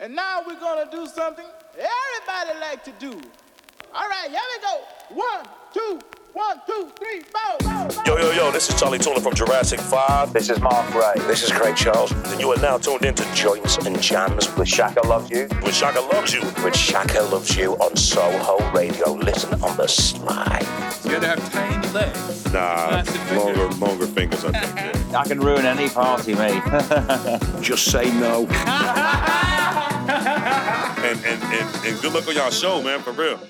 And now we're gonna do something everybody like to do. All right, here we go. One, two, one, two, three, four. Yo, yo, yo, this is Chali 2na from Jurassic 5. This is Mark Rae. This is Craig Charles. And you are now tuned into Joints and Jams With Shaka Loves You. with Shaka Loves You. With Shaka Loves You on Soho Radio. Listen on the slide. You had to have tiny legs. Nah, Massive fingers. longer, longer fingers, I think. I can ruin any party, mate. Just say no. And, and, and, and good luck on y'all show, man, for real.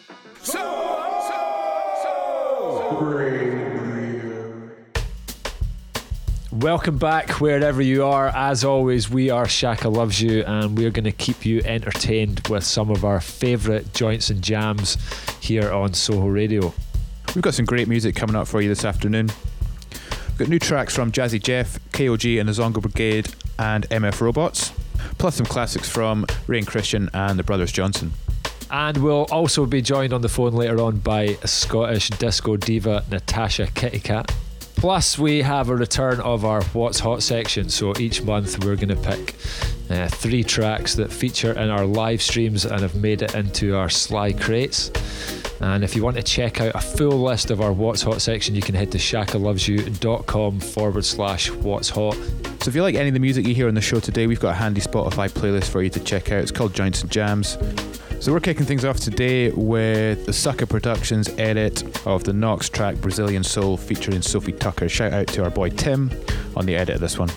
Welcome back wherever you are. As always, we are Shaka Loves You, and we're going to keep you entertained with some of our favourite joints and jams here on Soho Radio. We've got some great music coming up for you this afternoon. We've got new tracks from Jazzy Jeff, KOG and the Zongo Brigade, and MF Robots, plus some classics from Rae and Christian and the Brothers Johnson. And we'll also be joined on the phone later on by Scottish disco diva Natasha Kitty Katt. Plus, we have a return of our What's Hot section. So each month, we're going to pick uh, three tracks that feature in our live streams and have made it into our Sly crates. And if you want to check out a full list of our What's Hot section, you can head to shakalovesyou.com forward slash What's Hot. So if you like any of the music you hear on the show today, we've got a handy Spotify playlist for you to check out. It's called Joints and Jams. So we're kicking things off today with the Sucker Productions edit of the Knocks track Brazilian Soul featuring Sofi Tukker. Shout out to our boy Tim on the edit of this one.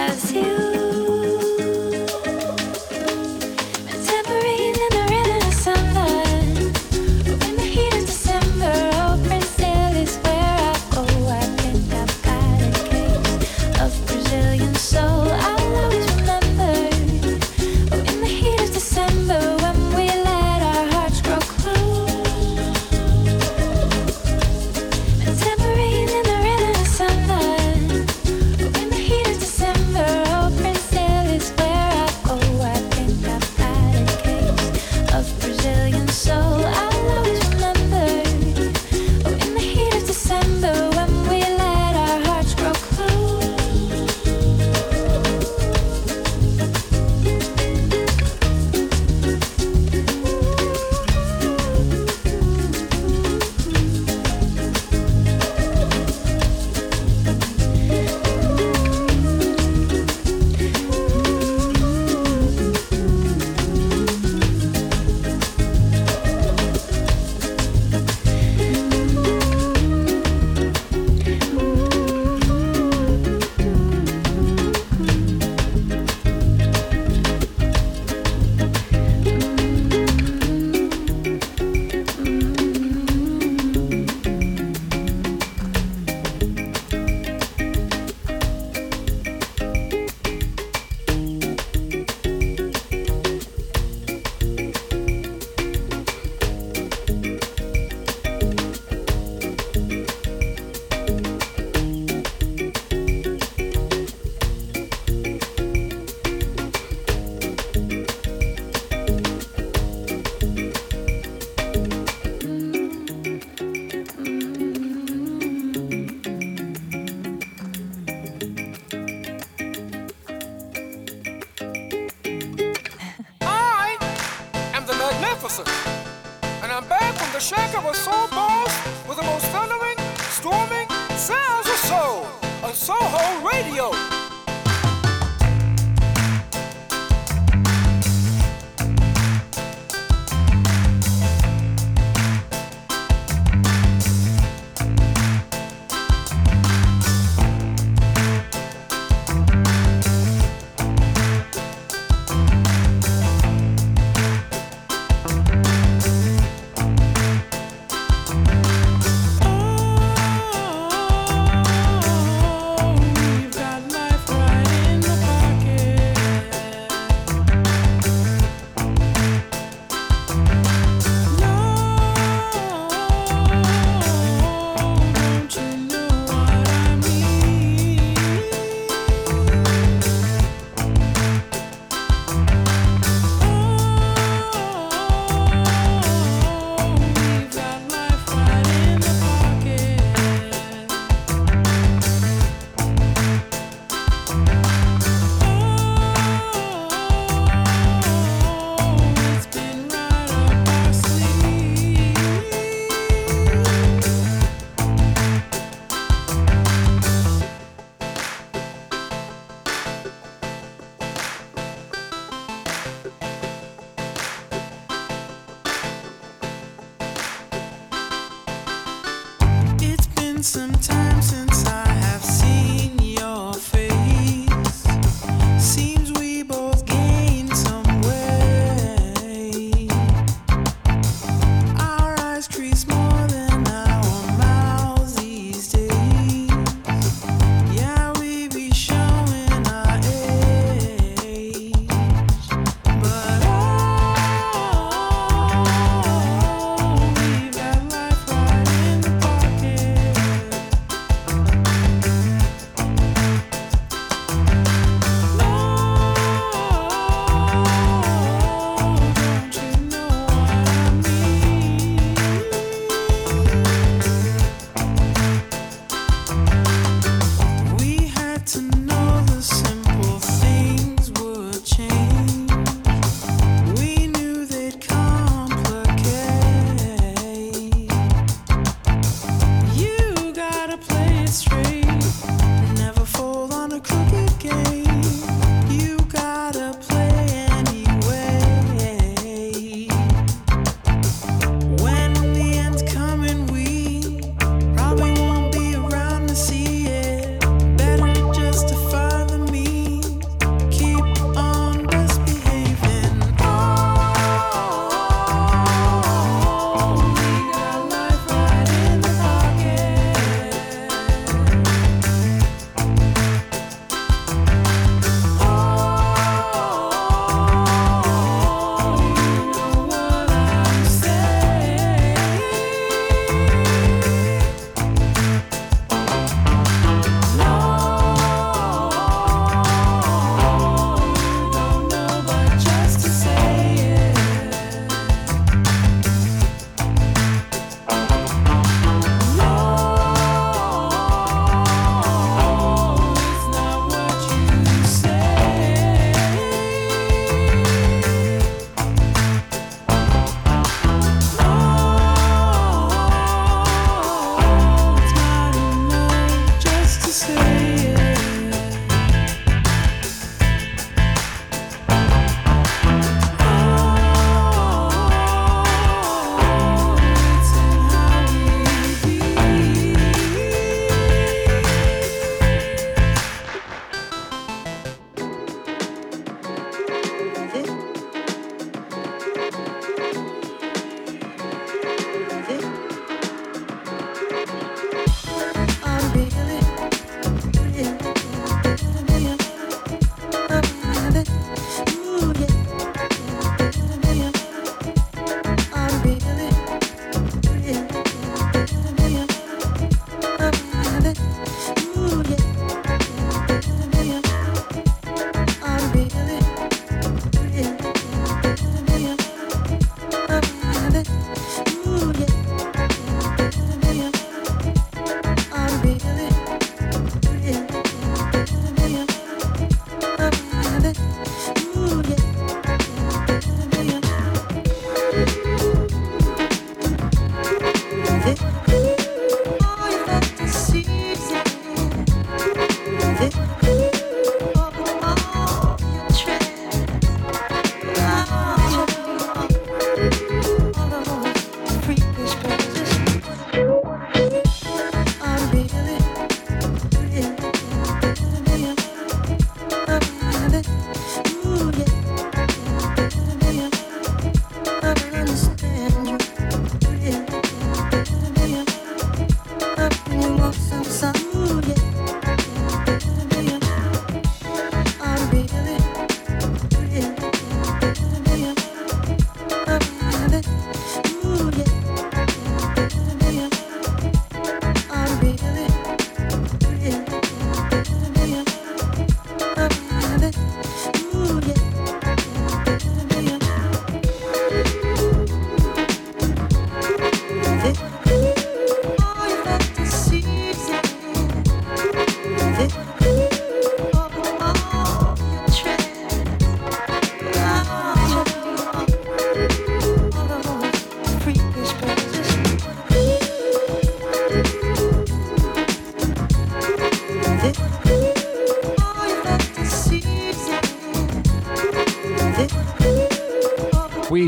Amor, Brasil.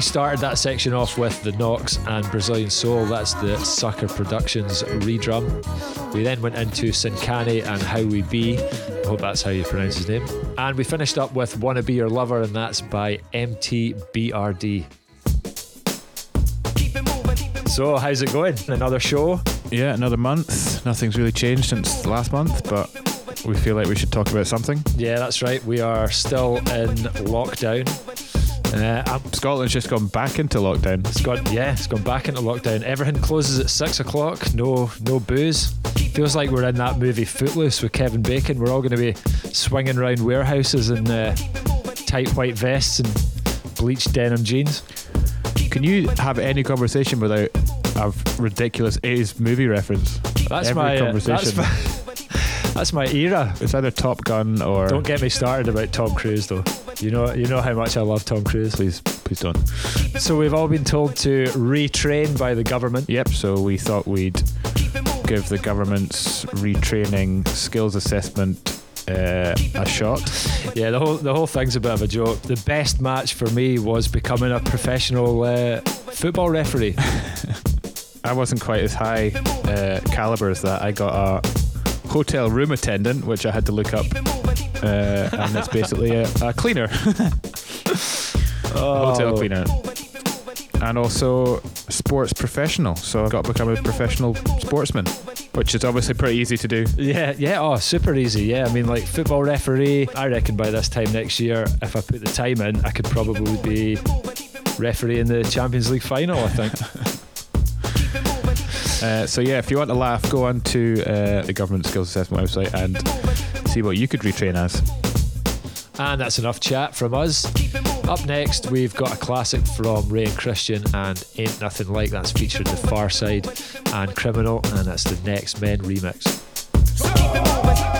Started that section off with the Knocks and Brazilian Soul. That's the Sucker Productions redrum. We then went into Sincani and How We Be. I hope that's how you pronounce his name. And we finished up with Wanna Be Your Lover, and that's by MTBRD. So, how's it going? Another show? Yeah, another month. Nothing's really changed since last month, but we feel like we should talk about something. Yeah, that's right. We are still in lockdown. Uh, Scotland's just gone back into lockdown. it's gone, yeah, it's gone back into lockdown. Everything closes at six o'clock. No, no booze. Feels like we're in that movie Footloose with Kevin Bacon. We're all going to be swinging around warehouses in uh, tight white vests and bleached denim jeans. Can you have any conversation without a ridiculous 80s movie reference? That's Every my uh, conversation. that's my, that's my era. It's either Top Gun or. Don't get me started about Tom Cruise though. You know, you know how much I love Tom Cruise. Please, please don't. So we've all been told to retrain by the government. Yep, so we thought we'd give the government's retraining skills assessment uh, a shot. Yeah, the whole the whole thing's a bit of a joke. The best match for me was becoming a professional uh, football referee. I wasn't quite as high uh, caliber as that. I got a hotel room attendant, which I had to look up, uh, and it's basically a, a cleaner, hotel cleaner, and also sports professional. So I've got to become a professional sportsman, which is obviously pretty easy to do. Yeah, yeah, oh, super easy. Yeah, I mean, like football referee. I reckon by this time next year, if I put the time in, I could probably be referee in the Champions League final. I think. Uh, so yeah, if you want to laugh, go on to uh, the government skills assessment website and see what you could retrain as. And that's enough chat from us. Up next, we've got a classic from Rae and Christian and Ain't Nothing Like that's featured The Pharcyde and Criminal, and that's the Nextmen remix. X-Men,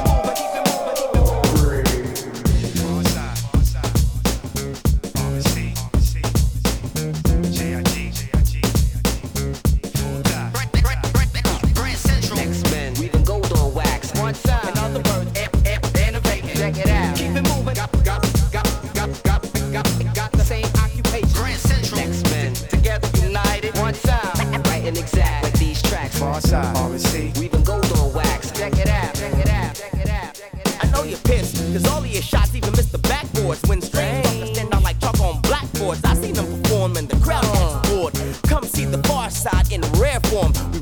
backboards. When start to stand out like chalk on blackboards, I seen them perform and the crowd gets bored. Come see the Pharcyde in rare form. We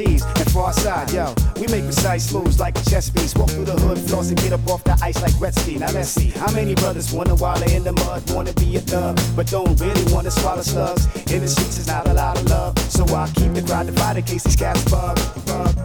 And and Pharcyde, yo. We make precise moves like a chess piece. Walk through the hood, floors and get up off the ice like Gretzky. Now let's see how many brothers wanna they in the mud, wanna be a thug, but don't really wanna swallow slugs. In the streets is not a lot of love, so I keep the to divided in case these cats bug. bug.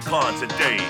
Pond today.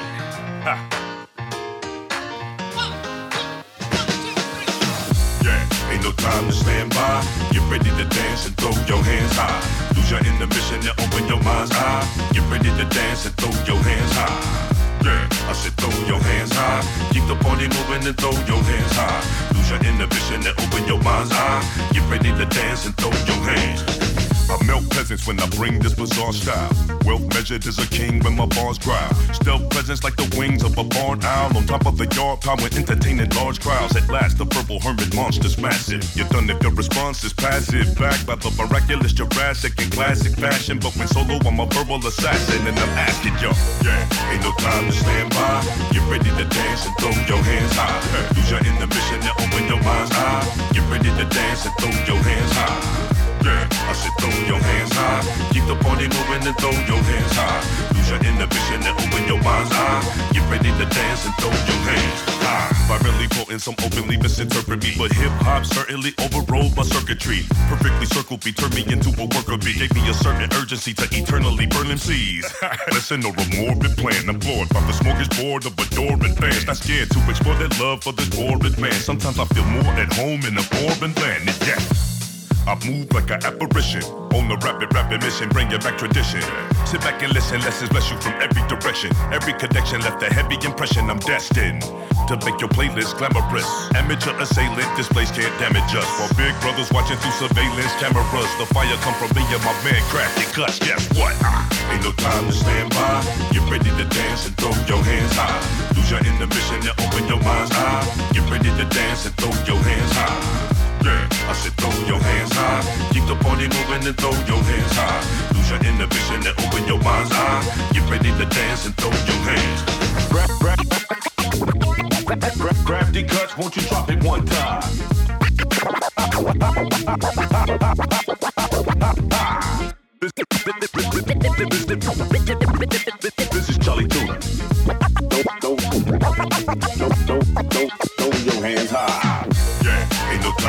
Top of the yard, power entertaining large crowds. At last, the purple hermit monster's massive. You're done if your response is passive. Back by the miraculous Jurassic in classic fashion. But when solo, I'm a verbal assassin. And I'm asking yo, yeah, ain't no time to stand by. Get ready to dance and throw your hands high. Lose your inhibition and open your mind's eye. Get ready to dance and throw your hands high. Yeah, I said throw your hands high. Keep the party moving and throw your hands high. Your inhibition and open your mind's eye. Get ready to dance and throw your hands high. Virally potent, some openly misinterpret me. But hip hop certainly overrode my circuitry. Perfectly circled me, turned me into a worker bee. Gave me a certain urgency to eternally burn them seas. Listen, or a morbid plan. Employed by the smorgasbord of adoring fans. Not scared to explore their love for this morbid man. Sometimes I feel more at home in a foreign land. And yeah. I move like an apparition on a rapid, rapid mission, bringing back tradition. Sit back and listen, lessons bless you from every direction. Every connection left a heavy impression. I'm destined to make your playlist glamorous. Amateur assailant displays can't damage us. While big brothers watching through surveillance cameras, the fire come from me and my man crafty cuts. Guess what? Ah, ain't no time to stand by. Get ready to dance and throw your hands high. Lose your inhibition and open your mind's eye. Get ready to dance and throw your hands high. Yeah, I said throw your hands high. Keep the party moving and throw your hands high. Lose your inhibition and open your mind's eye. Get ready to dance and throw your hands. The cuts, won't you drop it one time? This, is Chali 2na. Throw, throw, throw, throw, throw,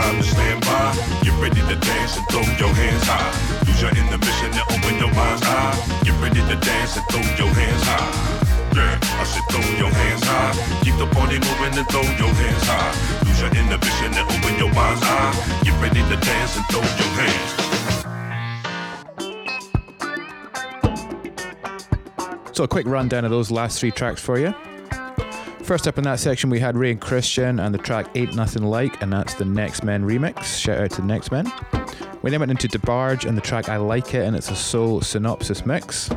time to stand by. Get ready to dance and throw your hands high. Lose your and open your mind's eye. Get ready to dance and throw your hands high. I said throw your hands high. Keep the party moving and throw your hands high. Your and open your mind's eye. Get ready to dance and throw your hands. So, a quick rundown of those last three tracks for you. First up in that section, we had Rae and Christian and the track Ain't Nothing Like, and that's the Nextmen remix. Shout out to the Nextmen. We then went into DeBarge and the track I Like It, and it's a soul synopsis mix.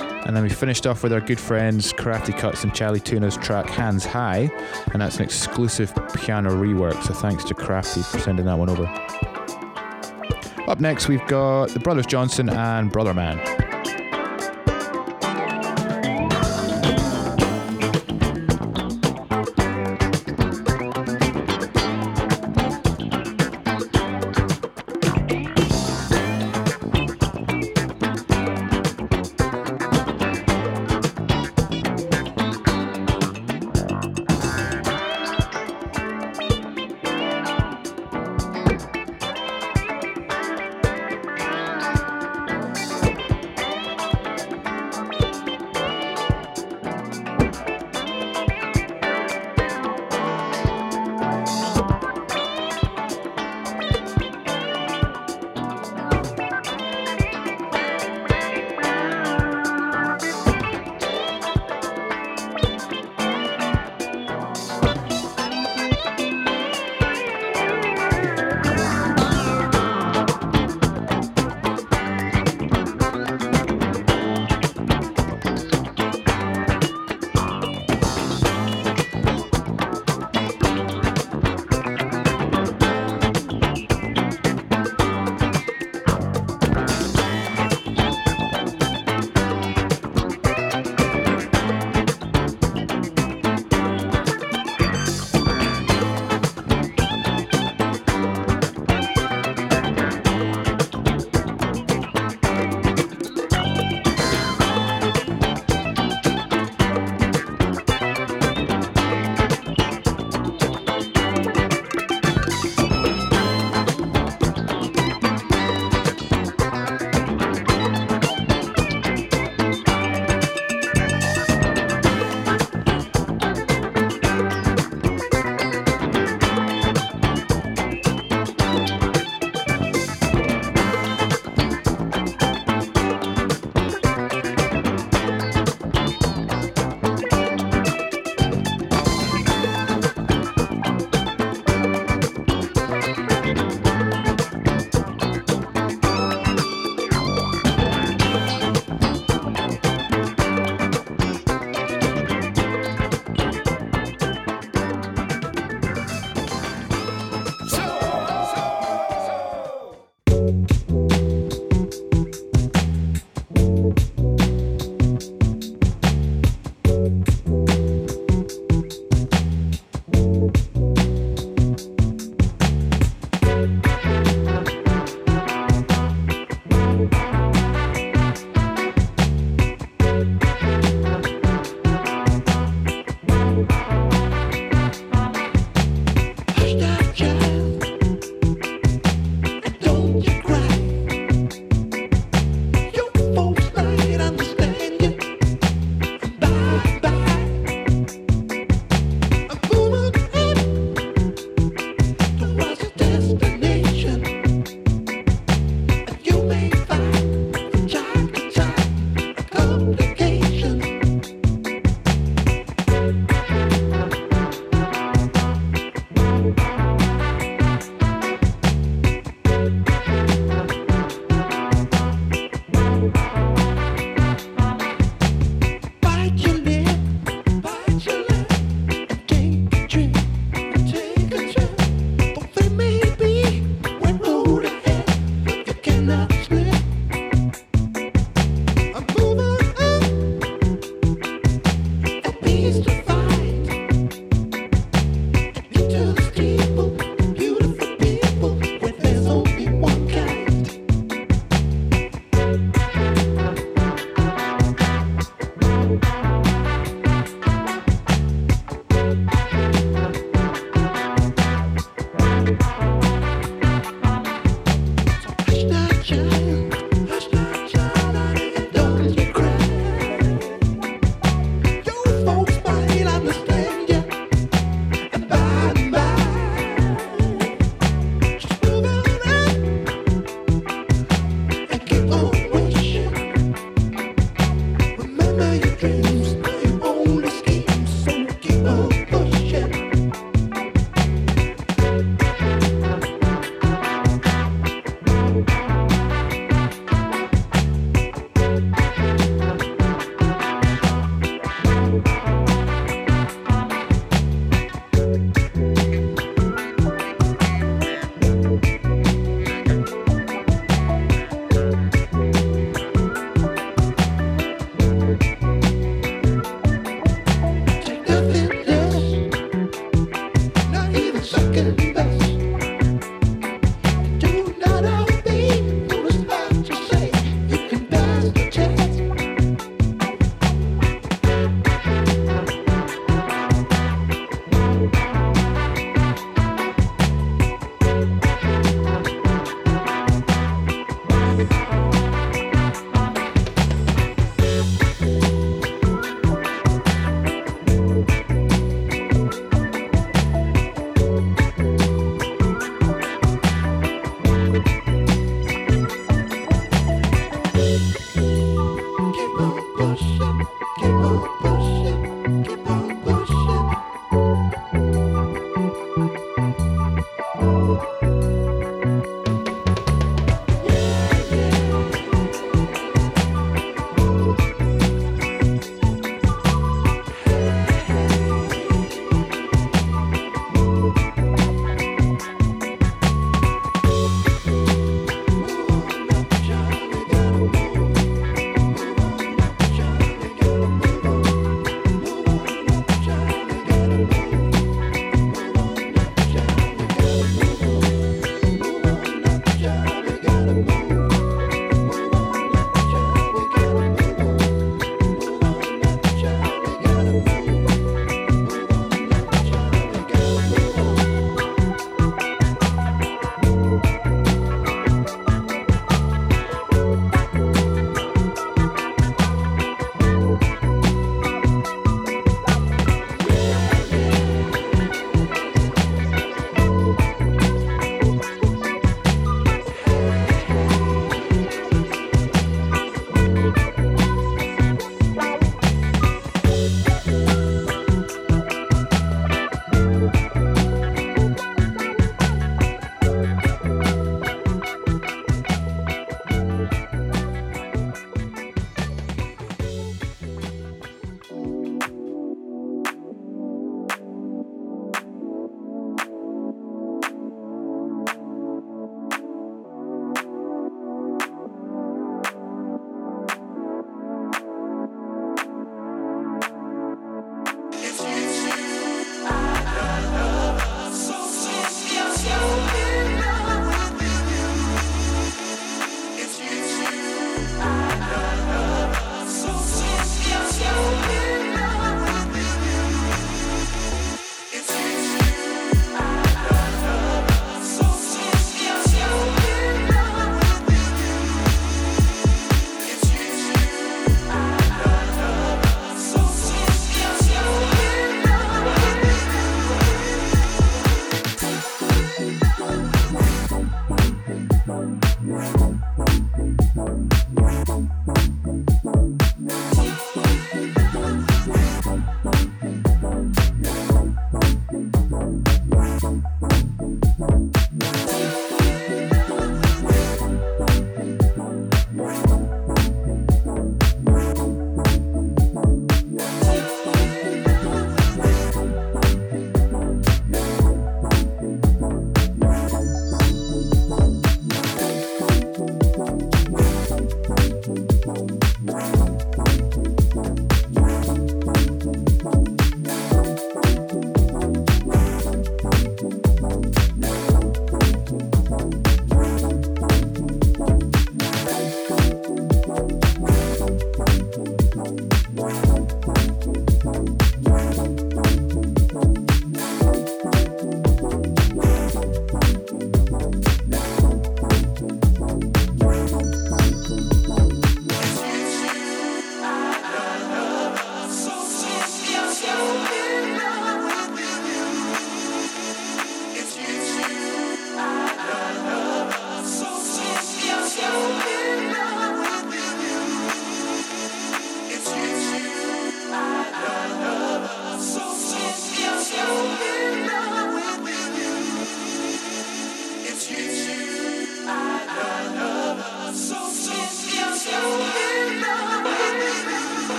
And then we finished off with our good friends Krafty Kuts and Chali 2na's track Hands High, and that's an exclusive piano rework. So thanks to Krafty for sending that one over. Up next, we've got the Brothers Johnson and Brother Man.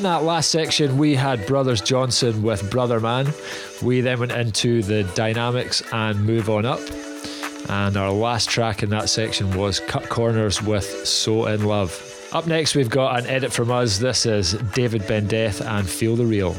In that last section, we had Brothers Johnson with Brother Man. We then went into the dynamics and move on up. And our last track in that section was Cut Corners with So in Love. Up next, we've got an edit from us. This is David Bendeth and Feel the Real.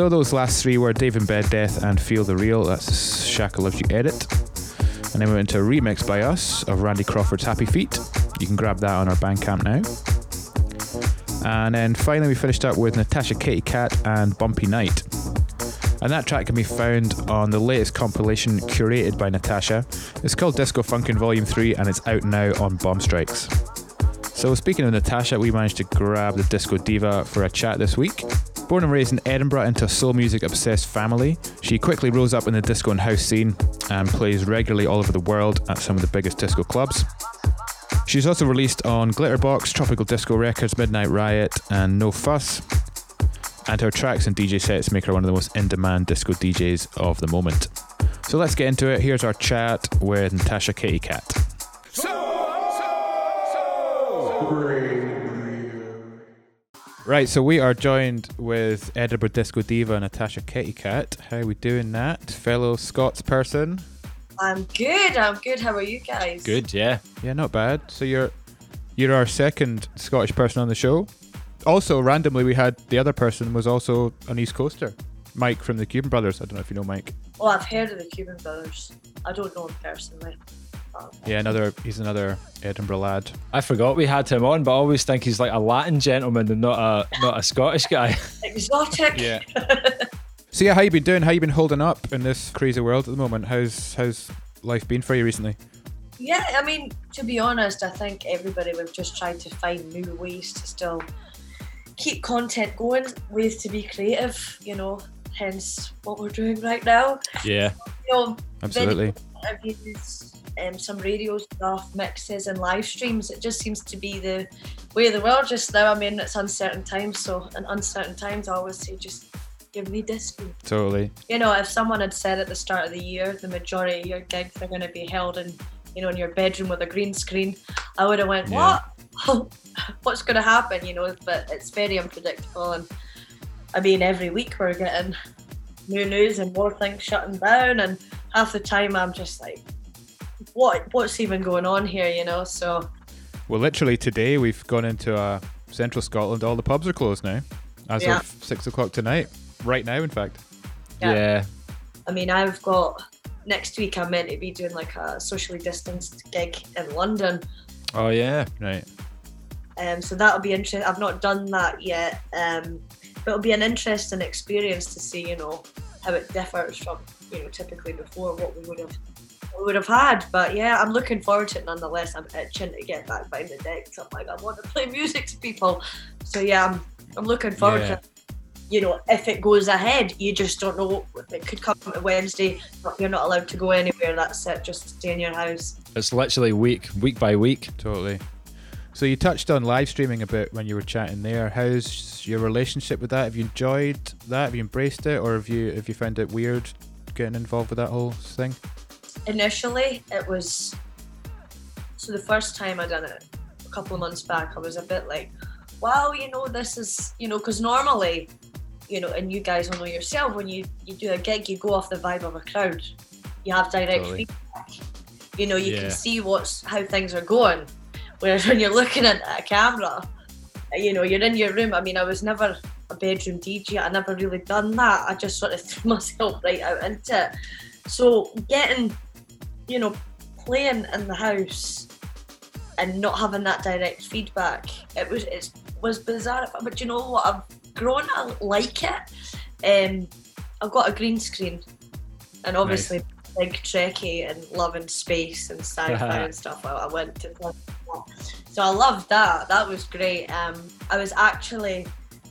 So those last three were David Bendeth, and Feel the Real. That's Shaka Loves You Edit. And then we went to a remix by us of Randy Crawford's Happy Feet. You can grab that on our Bandcamp now. And then finally we finished up with Natasha Kitty Katt and Bumpy Night. And that track can be found on the latest compilation curated by Natasha. It's called Disco Funkin' Volume 3 and it's out now on Bombstrikes. So speaking of Natasha, we managed to grab the Disco Diva for a chat this week. Born and raised in Edinburgh into a soul music obsessed family, she quickly rose up in the disco and house scene and plays regularly all over the world at some of the biggest disco clubs. She's also released on Glitterbox, Tropical Disco Records, Midnight Riot, and No Fuss. And her tracks and DJ sets make her one of the most in demand disco DJs of the moment. So let's get into it. Here's our chat with Natasha Kitty Katt. Right, so we are joined with Edinburgh Disco Diva Natasha Kitty Katt. How are we doing that? Fellow Scots person? I'm good. I'm good. How are you guys? Good, yeah. Yeah, not bad. So you're you're our second Scottish person on the show. Also, randomly, we had the other person was also an East Coaster, Mike from the Cuban Brothers. I don't know if you know Mike. Well, I've heard of the Cuban Brothers. I don't know him personally. Yeah, another he's another Edinburgh lad. I forgot we had him on, but I always think he's like a Latin gentleman and not a not a Scottish guy. exotic. Yeah. So yeah, how you been doing? How you been holding up in this crazy world at the moment? How's how's life been for you recently? Yeah, I mean, to be honest, I think everybody we've just tried to find new ways to still keep content going, ways to be creative, you know, hence what we're doing right now. Yeah. You know, Absolutely. video interviews, um, some radio stuff, mixes, and live streams. It just seems to be the way of the world just now. I mean, it's uncertain times, so in uncertain times, I always say just give me disco. Totally. You know, if someone had said at the start of the year the majority of your gigs are going to be held in, you know, in your bedroom with a green screen, I would have went, Yeah. what? What's going to happen? You know, but it's very unpredictable, and I mean, every week we're getting new news and more things shutting down, and half the time I'm just like, what? What's even going on here? You know, so Well, literally today we've gone into uh, central Scotland. All the pubs are closed now, as Yeah. of six o'clock tonight. Right now, in fact. Yeah. Yeah. I mean, I've got next week. I'm meant to be doing like a socially distanced gig in London. Oh yeah. Right. Um, so that'll be interesting. I've not done that yet, um, but it'll be an interesting experience to see, you know, how it differs from, you know, typically before what we would have we would have had. But yeah, I'm looking forward to it nonetheless. I'm itching to get back behind the decks. I'm like, I want to play music to people. So yeah, I'm I'm looking forward Yeah. to. You know, if it goes ahead, you just don't know. It could come to Wednesday. But you're not allowed to go anywhere. That's it. Just stay in your house. It's literally week week by week. Totally. So you touched on live streaming a bit when you were chatting there. How's your relationship with that? Have you enjoyed that? Have you embraced it, or have you have you found it weird getting involved with that whole thing? initially it was so the first time I done it a couple of months back I was a bit like wow you know this is you know because normally you know and you guys will know yourself when you you do a gig you go off the vibe of a crowd you have direct Totally. feedback you know you Yeah. can see what's how things are going whereas when you're looking at a camera you know you're in your room I mean I was never a bedroom DJ I never really done that I just sort of threw myself right out into it so getting, you know, playing in the house and not having that direct feedback, it was it was bizarre. But you know what? I've grown to like it. Um, I've got a green screen, and obviously big Trekkie and loving space and sci-fi and stuff. I, I went to so I loved that. That was great. Um, I was actually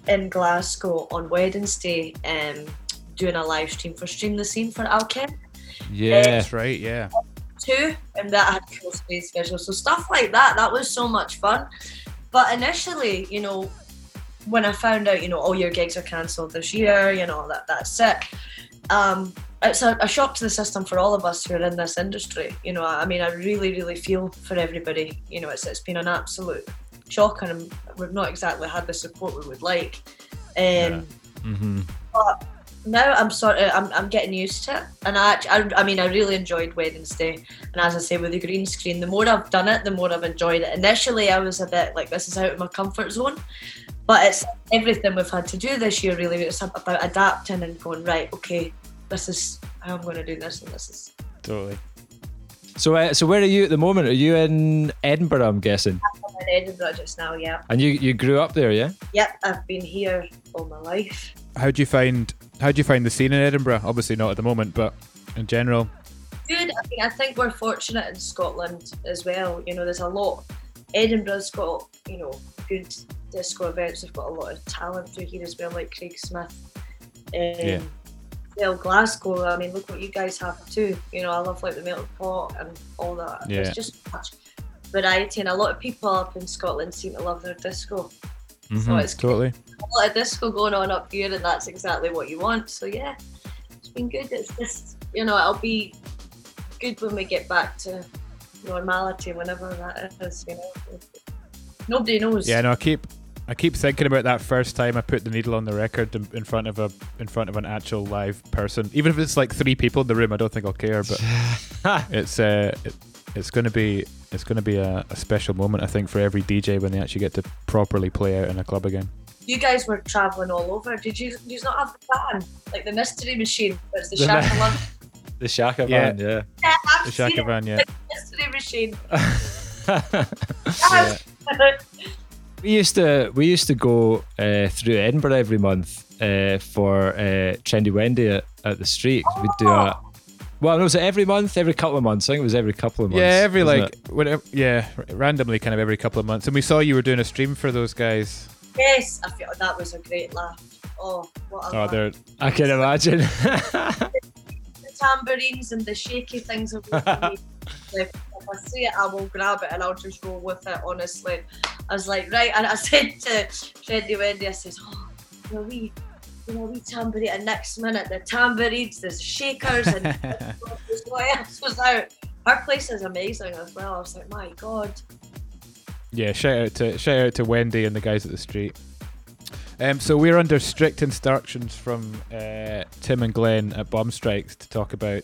in Glasgow on Wednesday, um, doing a live stream for Stream the Scene for Alken Yeah, that's right. Yeah. too, and that had full space visual. So stuff like that, that was so much fun. But initially, you know, when I found out, you know, all your gigs are cancelled this year, you know, that that's it. Um, it's a, a shock to the system for all of us who are in this industry. You know, I mean, I really, really feel for everybody. You know, it's it's been an absolute shock, and we've not exactly had the support we would like. Um, Mm-hmm. but now I'm sort of I'm, I'm getting used to it, and I, I I mean I really enjoyed Wednesday, and as I say with the green screen, the more I've done it, the more I've enjoyed it. Initially, I was a bit like this is out of my comfort zone, but it's everything we've had to do this year. Really, it's about adapting and going right. Okay, this is how I'm going to do this, and this is. Totally. So uh, so where are you at the moment? Are you in Edinburgh? I'm guessing. I'm in Edinburgh just now. Yeah. And you you grew up there, yeah? Yep, I've been here all my life. How do you find how do you find the scene in Edinburgh? Obviously not at the moment, but in general. good. I mean, I think we're fortunate in Scotland as well. You know, there's a lot. Edinburgh's got you know good disco events. They've got a lot of talent through here as well, like Craig Smith. Um, Yeah. Well, Glasgow. I mean, look what you guys have too. You know, I love like the Melted Pot and all that. Yeah. There's just much variety, and a lot of people up in Scotland seem to love their disco. So Mhm, it's totally. a lot of disco going on up here, and that's exactly what you want. So yeah, it's been good. It's just you know it'll be good when we get back to normality, whenever that is. You know, nobody knows. Yeah, no, I keep I keep thinking about that first time I put the needle on the record in, in front of a in front of an actual live person. Even if it's like three people in the room, I don't think I'll care. But it's uh, it, it's going to be it's going to be a, a special moment, I think, for every DJ when they actually get to properly play out in a club again. You guys were traveling all over. Did you? Did you not have the van, like the mystery machine? It's the The Shaka ma- London. The Shaka van, yeah. Yeah, I've The seen Shaka van, yeah. the mystery machine. Yeah. We used to we used to go uh, through Edinburgh every month uh, for uh, Trendy Wendy at, at the street. We'd do a Well, was it every month, every couple of months? I think it was every couple of months. yeah, every wasn't like it? whatever. Yeah, r- randomly, kind of every couple of months. And we saw you were doing a stream for those guys. Yes, I feel that was a great laugh. Oh, what a Oh, laugh. they're I can imagine. tambourines and the shaky things of if I see it, I will grab it and I'll just go with it. Honestly, I was like, right, and I said to Trendy Wendy, I said, oh, you know, we, you know, we tambourine. And next minute, the tambourines, the shakers, and what else was out? Our place is amazing as well. I was like, my god. Yeah, shout out to shout out to Wendy and the guys at the street. Um, so we're under strict instructions from uh, Tim and Glenn at Bombstrikes to talk about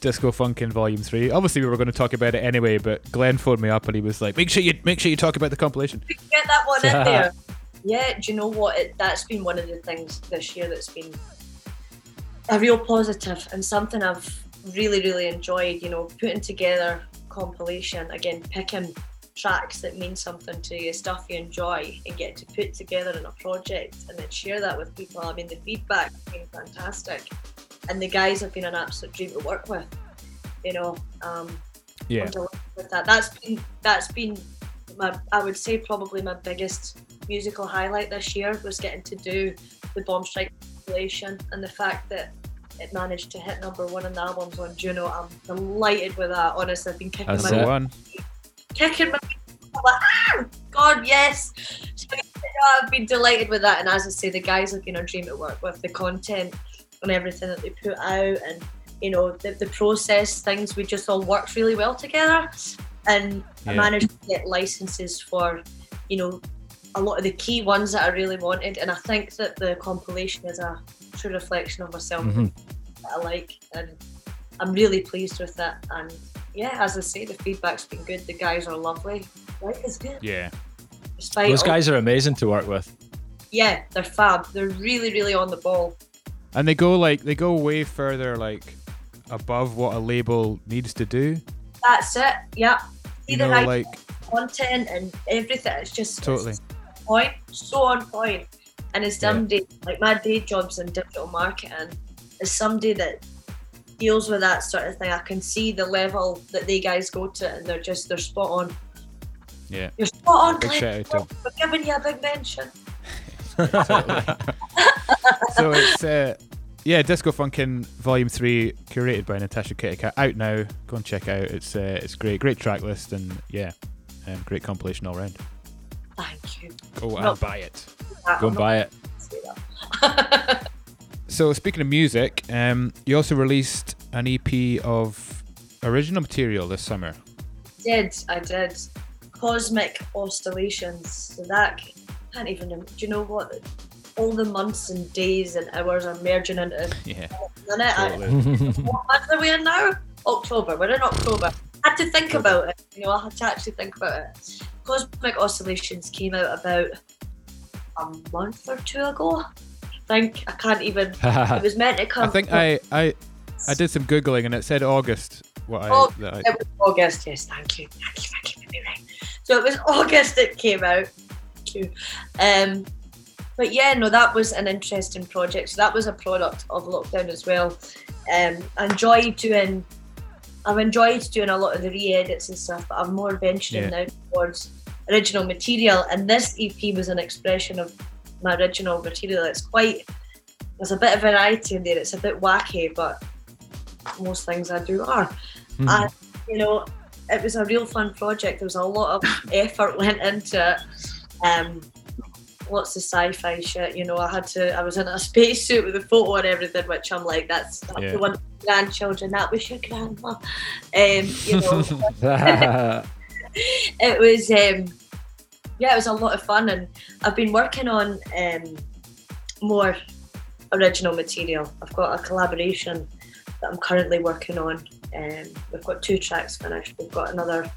Disco Funkin' Volume Three. Obviously, we were going to talk about it anyway, but Glenn phoned me up and he was like, "Make sure you make sure you talk about the compilation." Get that one in there. Yeah, do you know what? It, that's been one of the things this year that's been a real positive and something I've really, really enjoyed. You know, putting together compilation again, picking tracks that mean something to you, stuff you enjoy, and get to put together in a project and then share that with people. I mean, the feedback has been fantastic, and the guys have been an absolute dream to work with. You know, um, Yeah. With that. That's been that's been my I would say probably my biggest musical highlight this year was getting to do the Bomb Strike compilation and the fact that it managed to hit number one on the albums on Juno. I'm delighted with that. Honestly, I've been kicking That's my the one. Kicking my like, ah, God, yes. So, you know, I've been delighted with that, and as I say, the guys have been a dream to work with. The content and everything that they put out, and you know, the, the process, things we just all worked really well together, and I managed to get licenses for, you know, a lot of the key ones that I really wanted, and I think that the compilation is a true reflection of myself Mhm. that I like, and I'm really pleased with it. And yeah, as I say, the feedback's been good. The guys are lovely. Life is good. Yeah. Despite Those all- guys are amazing to work with. yeah, they're fab. They're really, really on the ball. And they go like they go way further like above what a label needs to do. That's it. Yeah. See You know, right like content and everything. It's just totally. point, so on point. And as somebody like my day job's in digital marketing, as somebody that deals with that sort of thing, I can see the level that they guys go to, and they're just they're spot on. Yeah. You're spot on, Big Glenn. shout out to 'em. We're giving you a big mention. so it's uh, yeah, Disco Funkin' Volume Three, curated by Natasha Kitty out now. Go and check out. It's uh, it's great, great track list, and yeah, um, great compilation all round. Thank you. Go and buy it. Go and buy it. So speaking of music, um, you also released an EP of original material this summer. did I did cosmic oscillations. So that can't even. Do you know what? All the months and days and hours are merging into Yeah. minute. I- Totally. what month are we in now? October. We're in October. I had to think about it. You know, I had to actually think about it. Cosmic oscillations came out about a month or two ago. I think I can't even. it was meant to come. I think I, I I did some googling and it said August. What I, Oh, I it was August. Yes, thank you. Thank you keeping me right. So it was August it came out. Thank you. Um, but yeah, no, that was an interesting project. So that was a product of lockdown as well. Um, I enjoyed doing. I've enjoyed doing a lot of the re-edits and stuff, but I'm more venturing Yeah. now towards original material. And this EP was an expression of my original material. It's quite. There's a bit of variety in there. It's a bit wacky, but most things I do are. Mhm. And you know, it was a real fun project. There was a lot of effort went into it. Um, lots of sci-fi shit. You know, I had to. I was in a spacesuit with a photo and everything, which I'm like, that's, that's Yeah. the one grandchildren. That was your grandma. Um, you know, it was. Um, yeah, it was a lot of fun, and I've been working on um, more original material. I've got a collaboration that I'm currently working on. Um, we've got two tracks finished. We've got another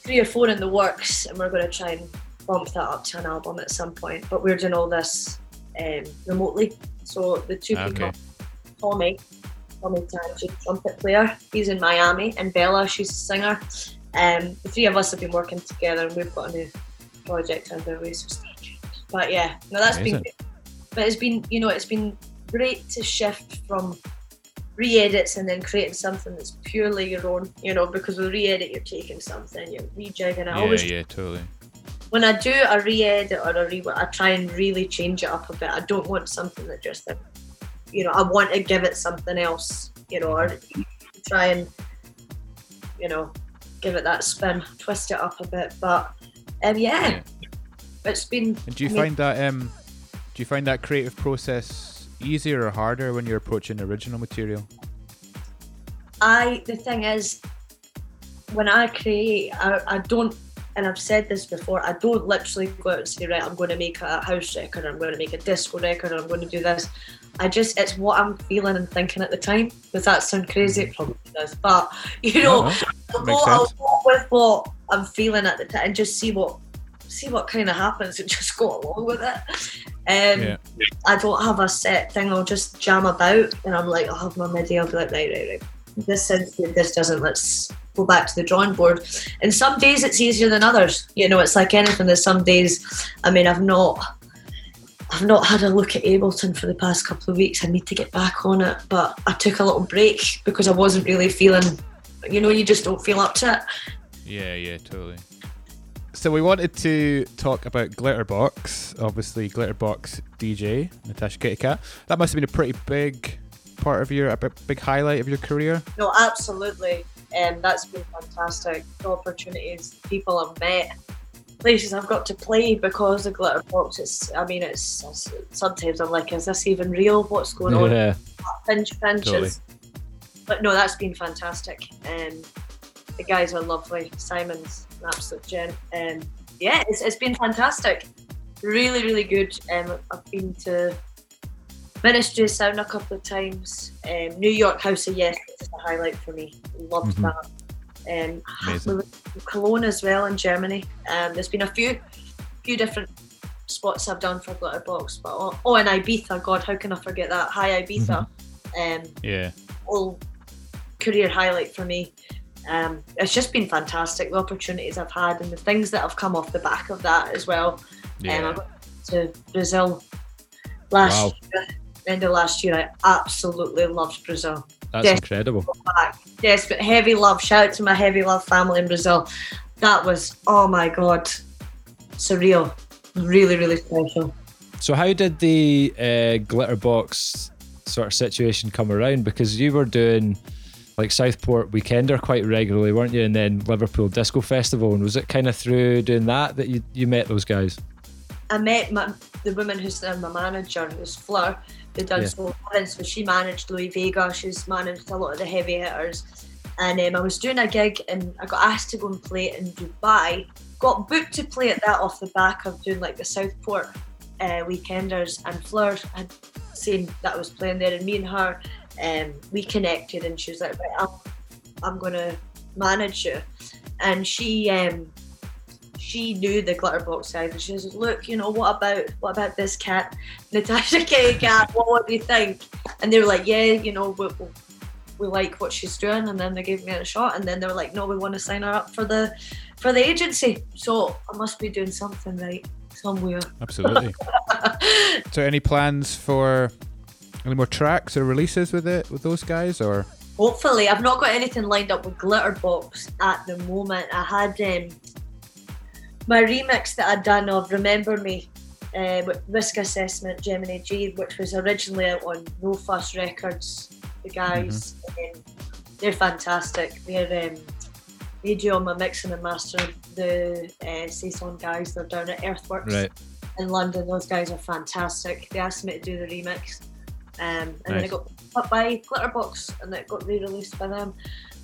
three or four in the works, and we're going to try and bump that up to an album at some point. But we're doing all this um, remotely. So the two people, Okay. Tommy, Tommy Tangi, trumpet player, he's in Miami, and Bella, she's a singer. Um, the three of us have been working together, and we've got a new project stay tuned. But yeah, no, that's been But it's been, you know, it's been great to shift from re-edits and then creating something that's purely your own. You know, because with re-edit you're taking something, you're rejigging it. Yeah, always yeah, totally. when I do a re-edit or a re I try and really change it up a bit. I don't want something that just, you know, I want to give it something else, you know, or try and, you know, give it that spin, twist it up a bit. But um, yeah, it's been. And do you I mean, find that um, do you find that creative process easier or harder when you're approaching original material? I the thing is, when I create, I, I don't, and I've said this before, I don't literally go out and say, right, I'm going to make a house record, I'm going to make a disco record, I'm going to do this. I just, it's what I'm feeling and thinking at the time. Does that sound crazy? It probably does, but you know, No, no. I'll go, I'll go with what I'm feeling at the time and just see what, see what kind of happens and just go along with it. Um, Yeah. I don't have a set thing. I'll just jam about, and I'm like, I'll have my MIDI. I'll be like, right, right, right. This sounds good. This doesn't. Let's go back to the drawing board. And some days it's easier than others. You know, it's like anything. There's some days. I mean, I've not. I've not had a look at Ableton for the past couple of weeks. I need to get back on it, but I took a little break because I wasn't really feeling. You know, you just don't feel up to it. Yeah, yeah, totally. So we wanted to talk about Glitterbox, obviously Glitterbox DJ Natasha Kitty Katt. That must have been a pretty big part of your, a big big highlight of your career. No, absolutely. Um, that's been fantastic. The opportunities, people I've met, places I've got to play because of Glitterbox. It's, I mean, it's, it's sometimes I'm like, is this even real? What's going on? Yeah. Pinch pinches. Totally. But no, that's been fantastic. Um, the guys are lovely. Simon's an absolute gem. Um, yeah, it's, it's been fantastic. Really, really good. Um, I've been to Ministry of Sound a couple of times. Um, New York House of Yes is a highlight for me. Loved Mhm. that. Um, Amazing. we were in Cologne as well in Germany. Um, there's been a few, few different spots I've done for Glitterbox, but oh, oh, and Ibiza. God, how can I forget that? Hi Ibiza. um, Yeah. all career highlight for me. Um, it's just been fantastic the opportunities I've had and the things that have come off the back of that as well. Um, Yeah. I got to Brazil last Wow. year, end of last year. I absolutely loved Brazil. That's Yes. incredible. Back. Yes, but heavy love. Shout out to my heavy love family in Brazil. That was oh my god, surreal. Really, really special. So how did the uh, Glitterbox sort of situation come around? Because you were doing like Southport Weekender quite regularly, weren't you? And then Liverpool Disco Festival. And was it kind of through doing that that you, you met those guys? I met my, the woman who's now my manager, who's Fleur, who done Yeah. So she managed Louie Vega. She's managed a lot of the heavy hitters. And um, I was doing a gig and I got asked to go and play it in Dubai. Got booked to play at that off the back of doing like the Southport uh, weekenders. And Fleur had seen that I was playing there, and me and her, um, we connected. And she was like, right, I'm, I'm going to manage you. And she um, she knew the glitterbox side, and she was look you know what about what about this cat? Natasha K cat what, what do you think? And they were like yeah you know we, we, we like what she's doing. And then they gave me a shot and then they were like no we want to sign her up for the for the agency. So i must be doing something right somewhere. Absolutely. so any plans for any more tracks or releases with it with those guys or? Hopefully. I've not got anything lined up with glitterbox at the moment. I had um my remix that I'd done of Remember Me uh, with Risk Assessment Gemini G, which was originally out on No Fuss Records. The guys, um, they're fantastic. They're um, they do all my mixing and mastering. The uh, Saison guys, they're down at Earthworks Right. in London. Those guys are fantastic. They asked me to do the remix, um, and then Nice. it got picked up by Glitterbox, and it got re-released by them.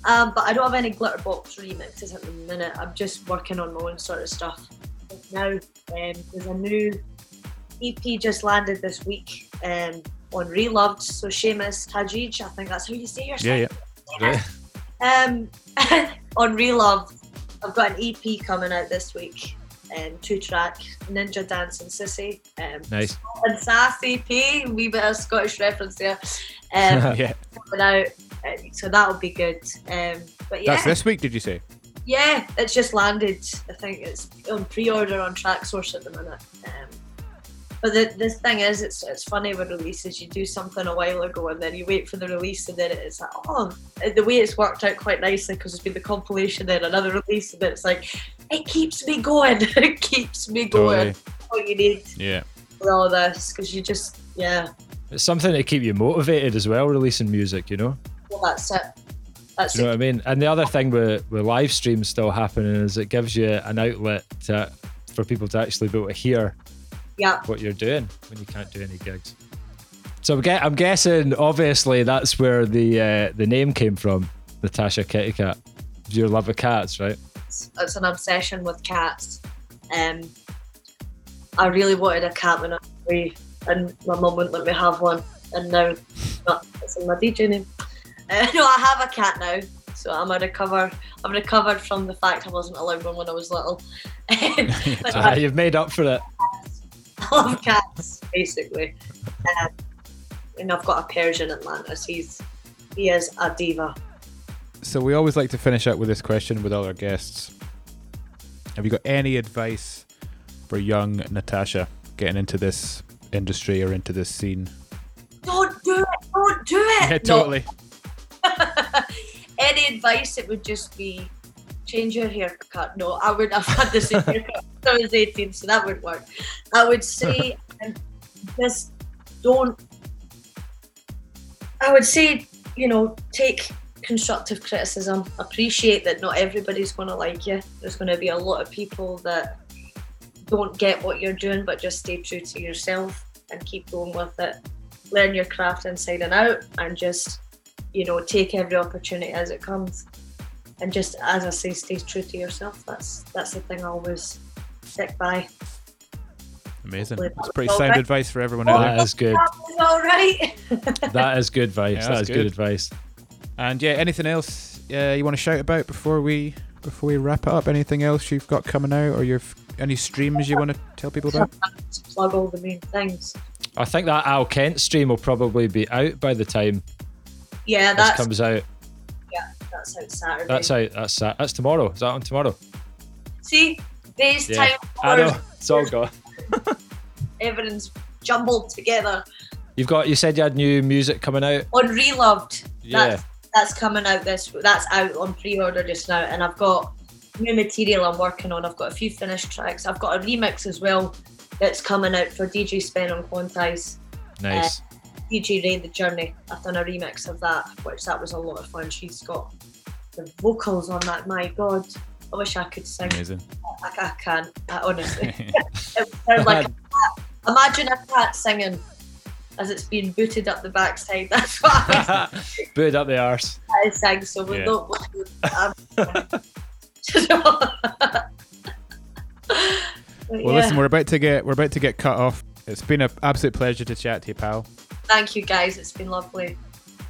Um, but I don't have any Glitterbox remixes at the minute. I'm just working on my own sort of stuff now. Um, there's a new EP just landed this week um, on Reloved. So Seamus Haji, I think that's how you say your yeah yeah Yeah. um, on Relove, I've got an EP coming out this week. Um, two track Ninja Dance and Sissy. Um, Nice. and Sass EP, wee bit of Scottish reference there. Um, yeah coming out, uh, so that'll be good. Um, but yeah, that's this week did you say yeah, it's just landed. I think it's on pre-order on Traxsource at the minute. Um, But the, the thing is, it's it's funny with releases. You do something a while ago, and then you wait for the release, and then it's like, oh, the way it's worked out quite nicely because it's been the compilation, then another release, and then it's like, it keeps me going. it keeps me going. Totally. What you need Yeah. with all this, because you just, yeah, It's something to keep you motivated as well, releasing music, you know? That's it. That's you know it. what I mean? And the other thing with, with live streams still happening is it gives you an outlet to, for people to actually be able to hear Yeah. what you're doing when you can't do any gigs. So I'm, guessing, obviously, that's where the uh, the name came from, Natasha Kitty Katt. Your love of cats, right? it's, it's an obsession with cats. Um, I really wanted a cat when I was wee, and my mum wouldn't let me have one. And now, it's in my DJ name. Uh, no, I have a cat now, so I'm a recover. I'm recovered from the fact I wasn't allowed one when I was little. but I you've made up for it. I love cats, basically. Um, and I've got a Persian Atlantis. He's he is a diva. So we always like to finish up with this question with all our guests. Have you got any advice for young Natasha getting into this industry or into this scene? Don't do it! Don't do it! Yeah, No. Any advice? It would just be change your haircut. No, I would. I've had the same haircut since I was 18, so that would work. I would say um, just don't. I would say you know take constructive criticism. Appreciate that not everybody's going to like you. There's going to be a lot of people that don't get what you're doing, but just stay true to yourself and keep going with it. Learn your craft inside and out, and just you know take every opportunity as it comes. And just as I say, stay true to yourself. That's that's the thing I always stick by. Amazing. Hopefully It's pretty sound all right. advice for everyone out there. That is good. All right. That is good advice. Yeah, that's good. good. advice. And yeah, anything else uh, you want to shout about before we before we wrap it up? Anything else you've got coming out, or you've any streams you want to tell people about? Just plug all the main things. I think that Al Kent stream will probably be out by the time Yeah, that's comes out. yeah, that's out Saturday. That's out. That's that's tomorrow. Is that on tomorrow? See, days Yeah. time, I know. It's all gone. everything's jumbled together. You've got. You said you had new music coming out. On Reloved, Yeah. that's that's coming out this. That's out on pre-order just now, and I've got new material I'm working on. I've got a few finished tracks. I've got a remix as well that's coming out for DJ Spen on Quantize. Nice. Um, DJ Ray The Journey. I've done a remix of that, which that was a lot of fun. She's got the vocals on that. My God, I wish I could sing. Amazing. I, I can, I, honestly. it like a cat. Imagine a cat singing as it's being booted up the backside. That's what I, Booted up the arse. I sang. So we Yeah. don't. Well, listen, we're about to get we're about to get cut off. It's been an absolute pleasure to chat to you, pal. Thank you, guys. It's been lovely.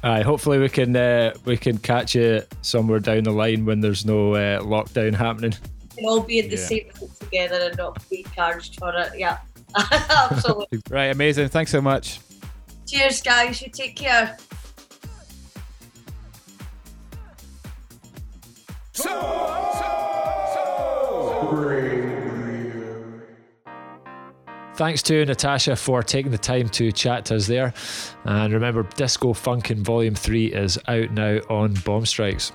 Aye, hopefully we can uh, we can catch you somewhere down the line when there's no uh, lockdown happening. We can all be in the Yeah. same room together and not be charged for it. Yeah, absolutely. Right, amazing. Thanks so much. Cheers, guys. You take care. Thanks to Natasha for taking the time to chat to us there. And remember, Disco Funkin' Volume 3 is out now on Bombstrikes.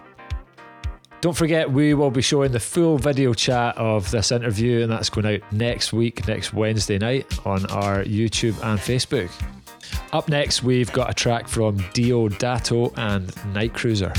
Don't forget, we will be showing the full video chat of this interview, and that's going out next week, next Wednesday night, on our YouTube and Facebook. Up next, we've got a track from Dio Dato and Night Cruiser.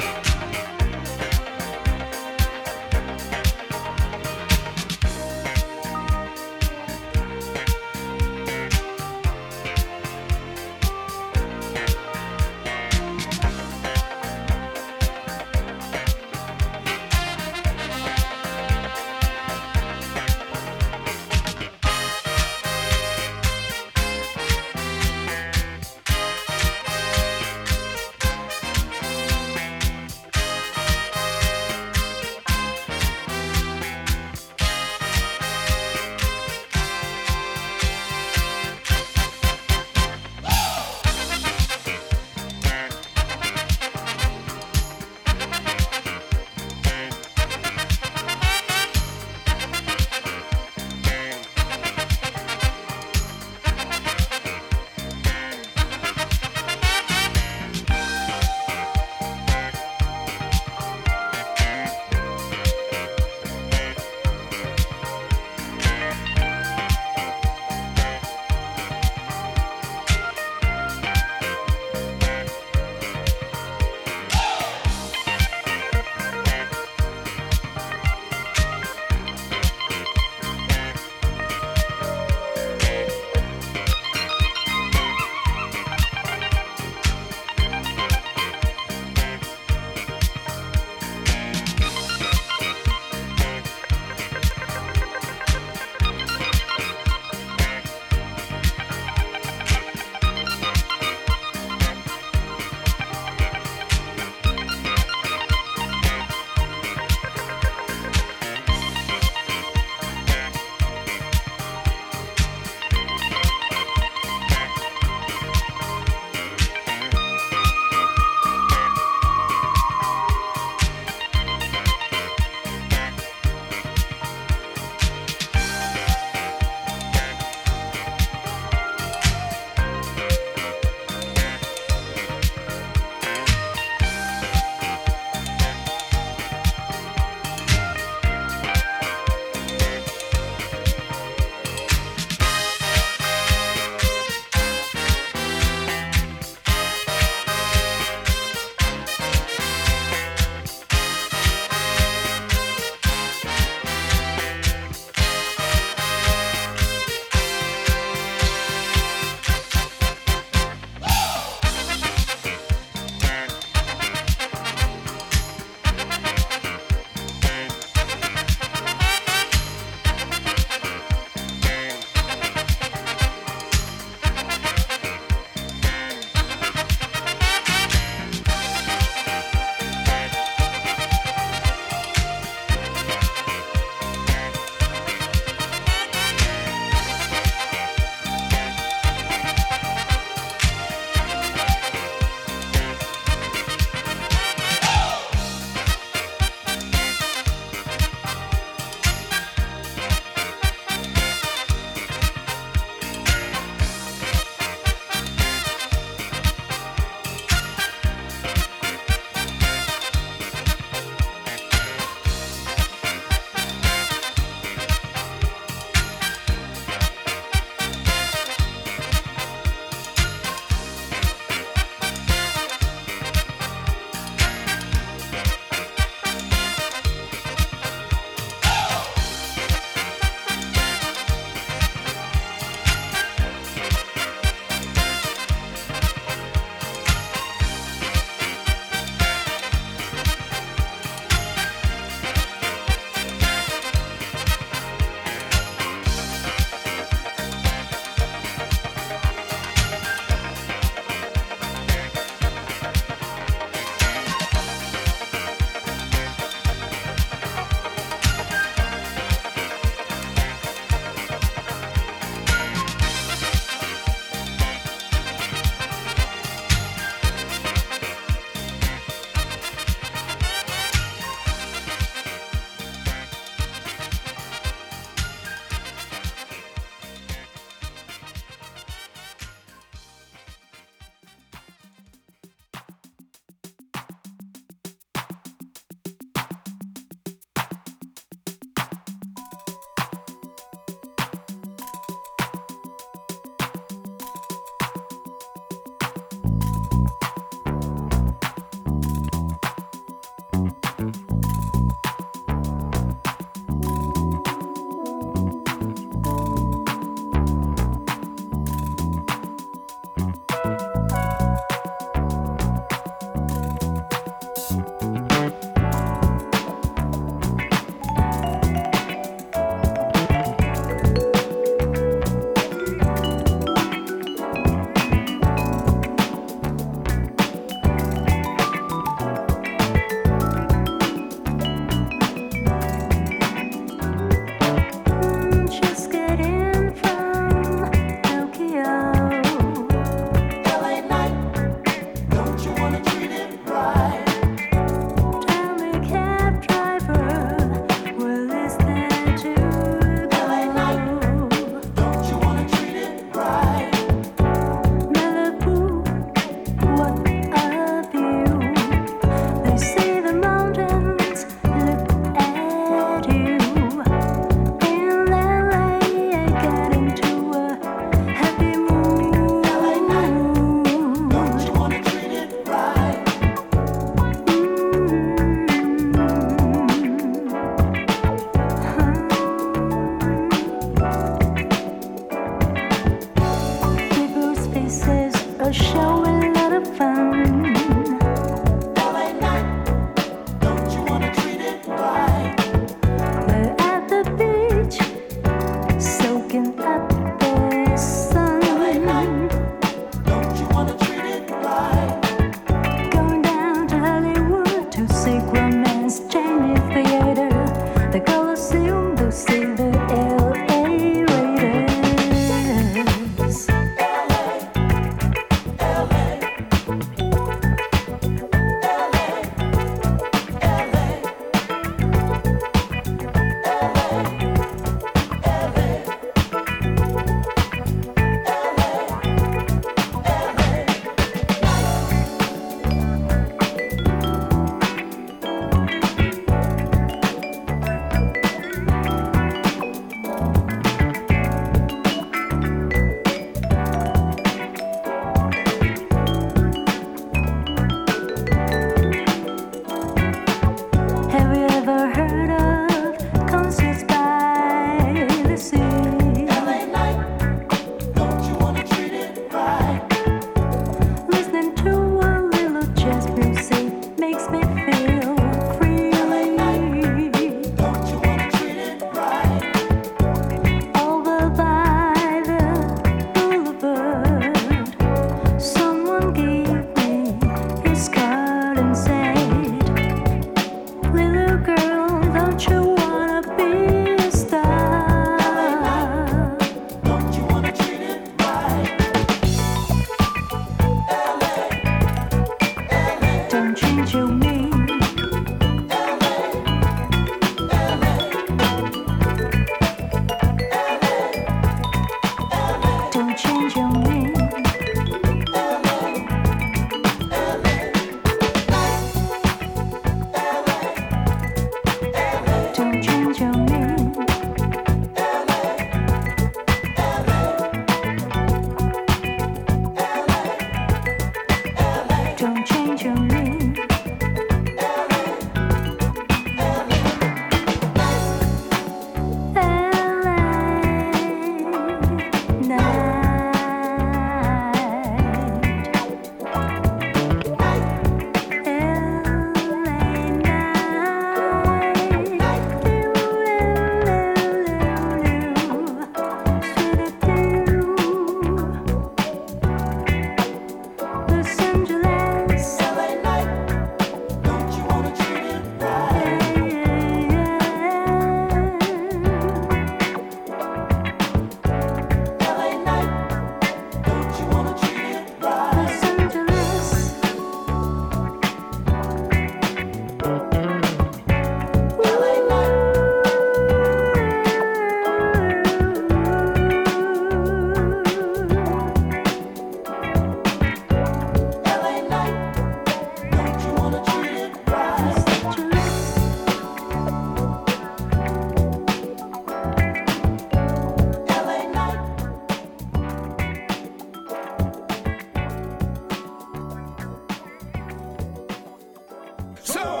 So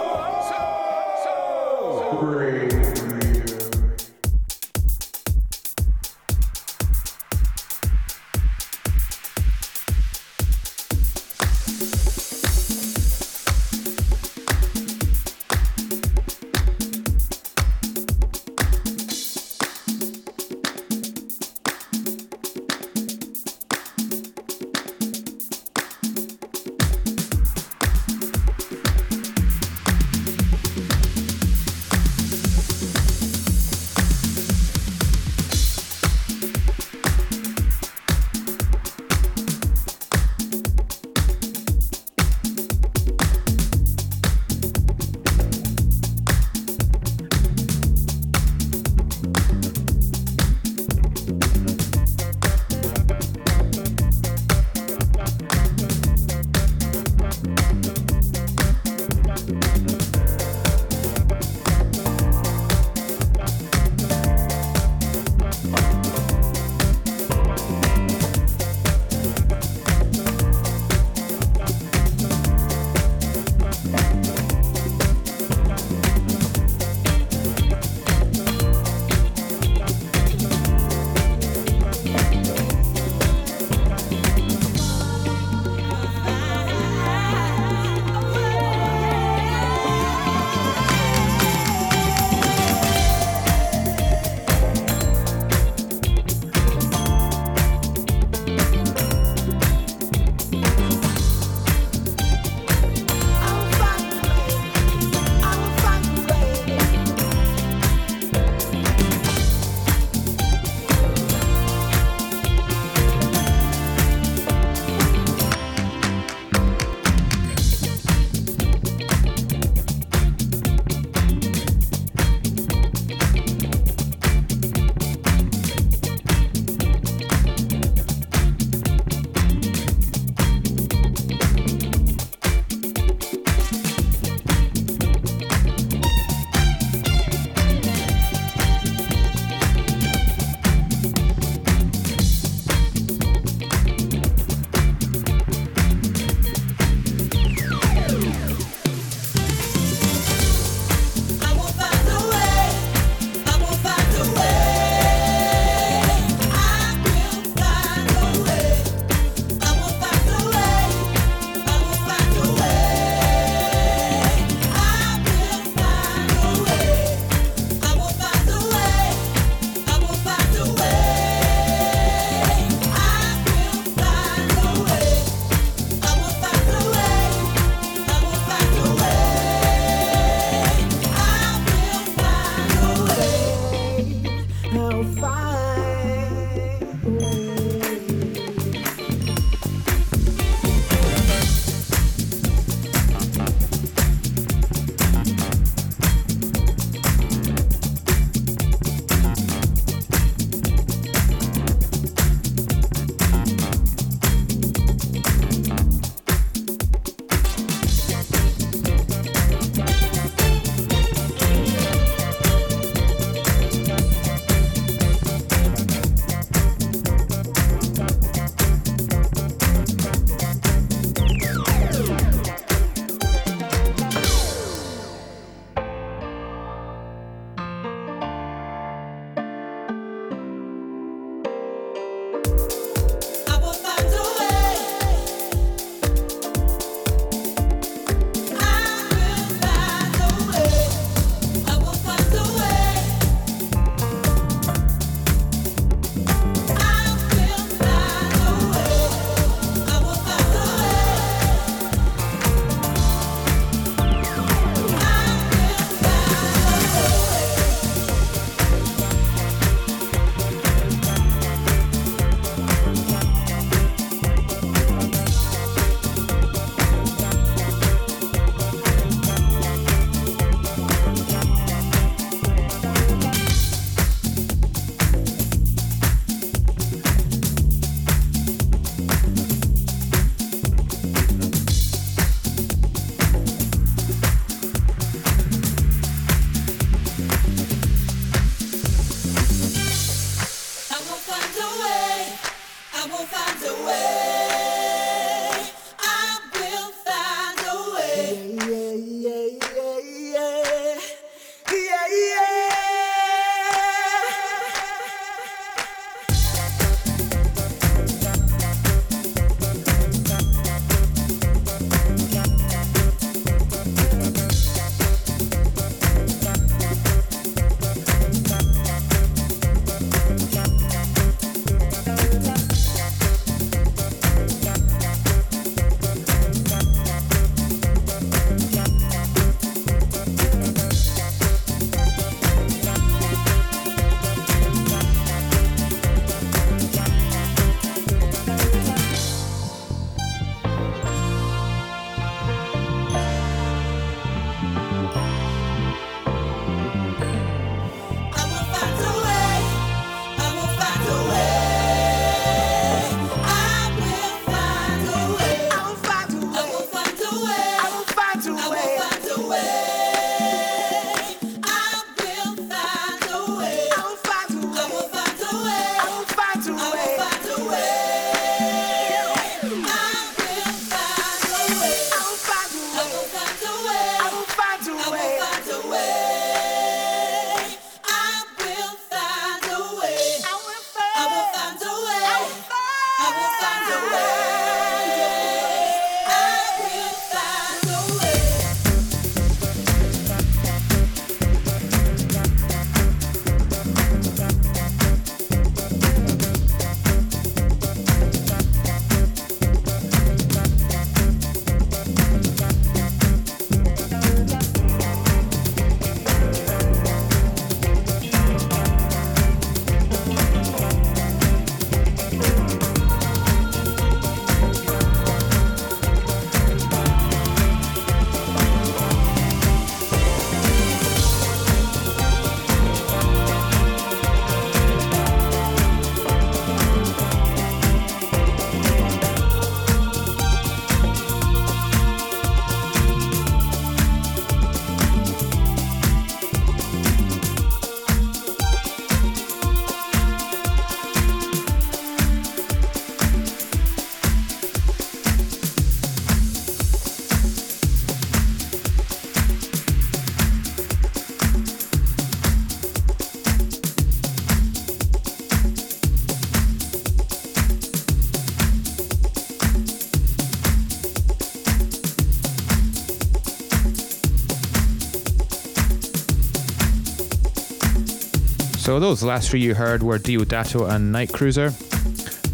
So those last three you heard were Diodato and Night Cruiser.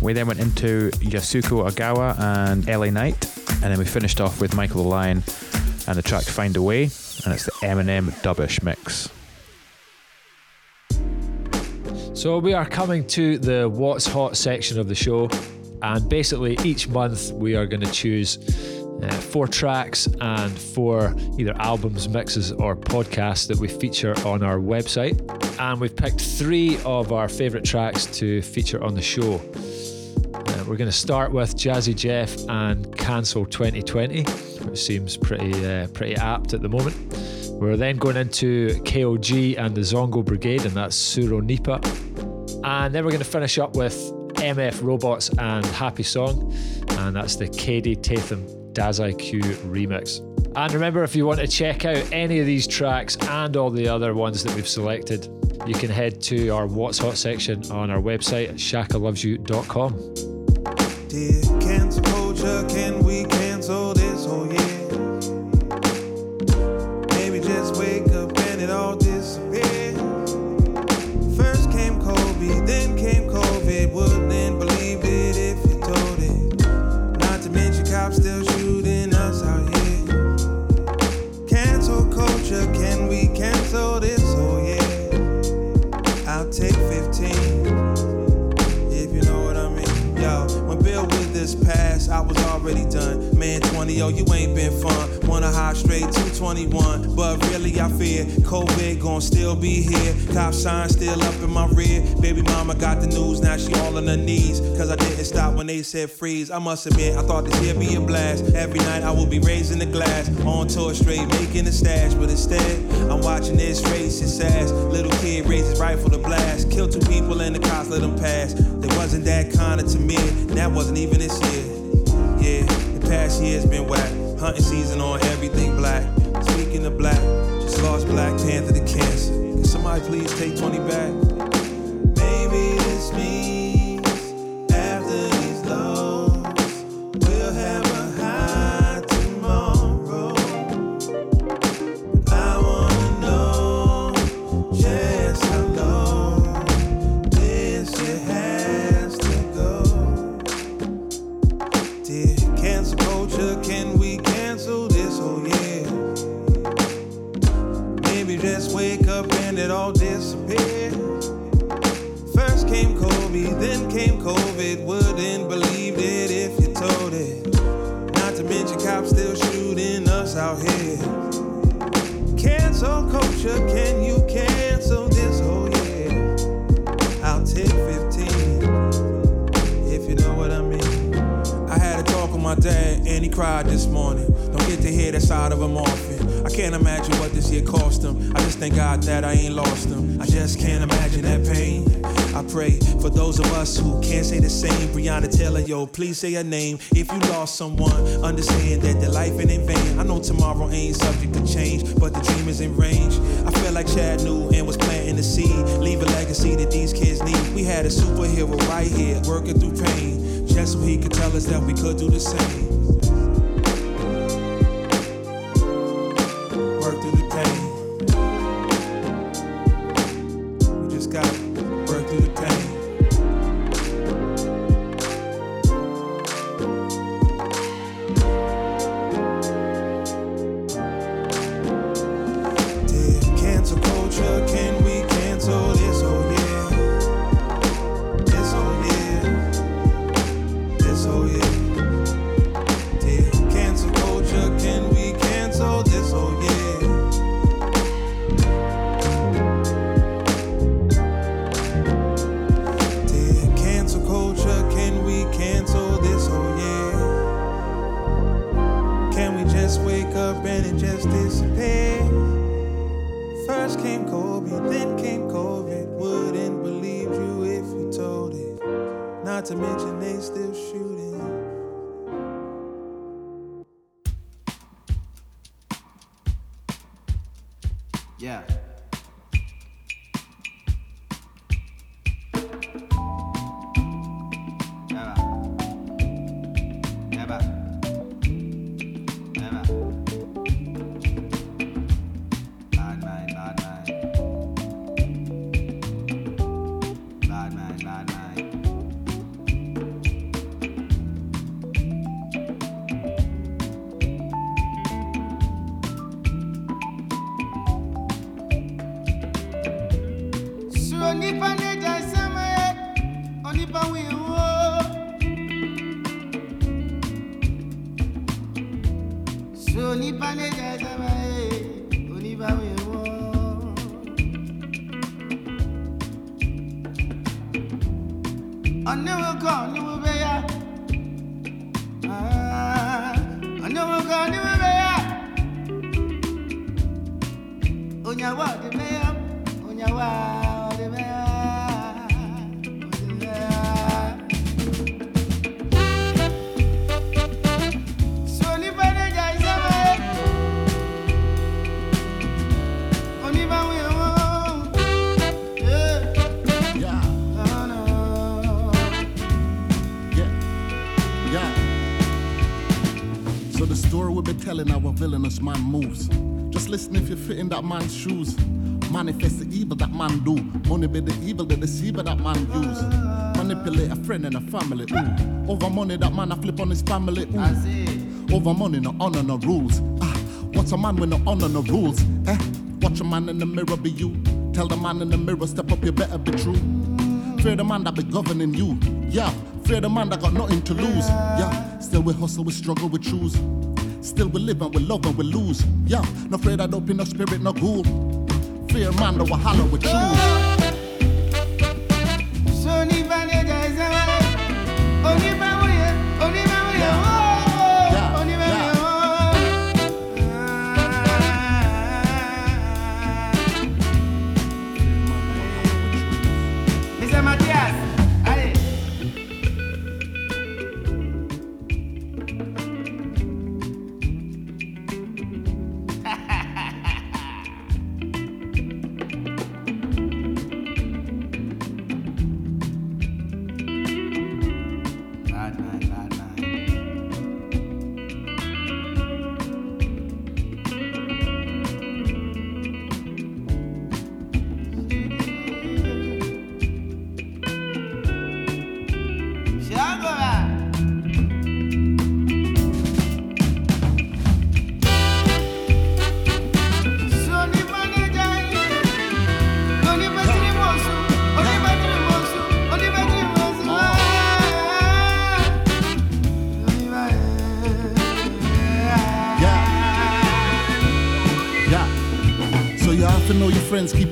We then went into Yasuko Agawa and LA Night, and then we finished off with Michael the Lion and the track Find a Way, and it's the Eminem Dubbish mix. So we are coming to the What's Hot section of the show, and basically each month we are going to choose uh, four tracks and four either albums, mixes, or podcasts that we feature on our website. And we've picked three of our favourite tracks to feature on the show. Uh, we're going to start with Jazzy Jeff and Cancel 2020, which seems pretty uh, pretty apt at the moment. We're then going into KOG and the Zongo Brigade, and that's Suro Nipa. And then we're going to finish up with MF Robots and Happy Song, and that's the Kaidi Tatham Dazai Q remix. And remember, if you want to check out any of these tracks and all the other ones that we've selected, you can head to our What's Hot section on our website shakalovesyou.com. Dear already done. Man, 20, oh, you ain't been fun. Wanna high straight 221. But really, I fear COVID gon' still be here. Cop sign still up in my rear. Baby mama got the news, now she all on her knees. Cause I didn't stop when they said freeze. I must admit, I thought this year be a blast. Every night I will be raising the glass. On tour straight, making a stash. But instead, I'm watching this racist ass. Little kid raises rifle to blast. Kill two people and the cops let them pass. They wasn't that kinda to me. That wasn't even this year. Past year's been whack. Hunting season on everything black. Speaking of black, just lost Black Panther to cancer. Can somebody please take 20 back? My dad and he cried this morning. Don't get to hear that side of him often. I can't imagine what this year cost him. I just thank God that I ain't lost him. I just can't imagine that pain. I pray for those of us who can't say the same. Breonna Taylor, yo, please say her name. If you lost someone, understand that their life ain't in vain. I know tomorrow ain't subject to change, but the dream is in range. I feel like Chad knew and was planting the seed. Leave a legacy that these kids need. We had a superhero right here, working through pain, just so he could tell us that we could do the same. Fit in that man's shoes. Manifest the evil that man do. Money be the evil, the deceiver that man use. Manipulate a friend and a family. Ooh. Over money that man a flip on his family. Ooh. Over money, no honor, no rules. Ah, what's a man with no honor, no rules? Eh? Watch a man in the mirror be you. Tell the man in the mirror, step up, you better be true. Fear the man that be governing you. Yeah, Fear the man that got nothing to lose. Yeah, still we hustle, we struggle, we choose. Still we live and we love and we lose. Yeah, no afraid I don't be no spirit, no ghoul. Fear man, the wahala we choose. Sony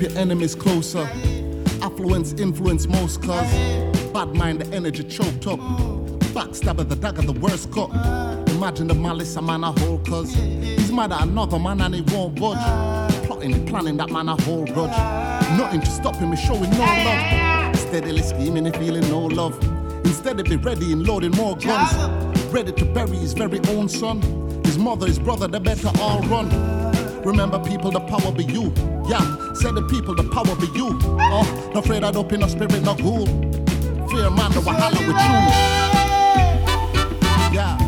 your enemies closer. Affluence influence most cause bad mind the energy choked up. Backstabber the dagger the worst cut. Imagine the malice a man a hold cause he's mad at another man and he won't budge. Plotting, planning that man a whole grudge. Nothing to stop him, is showing no love. Steadily scheming and feeling no love. Instead of be ready and loading more guns. Ready to bury his very own son. His mother, his brother, they better all run. Remember, people, the power be you. Yeah, say the people, the power be you. Oh, no afraid I'd open no spirit, no ghoul. Fear man, the wahala with you. Yeah.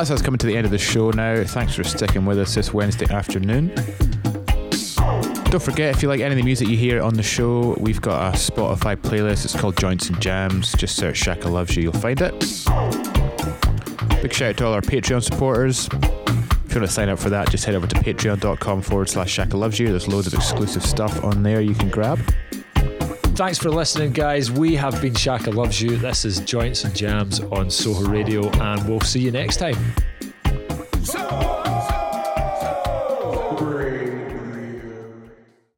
That's us coming to the end of the show now. Thanks for sticking with us this Wednesday afternoon. Don't forget, if you like any of the music you hear on the show, we've got a Spotify playlist. It's called Joints and Jams. Just search Shaka Loves You, you'll find it. Big shout out to all our Patreon supporters. If you want to sign up for that, just head over to patreon.com forward slash Shaka Loves You. There's loads of exclusive stuff on there you can grab. Thanks for listening, guys. We have been Shaka Loves You. This is Joints and Jams on Soho Radio, and we'll see you next time.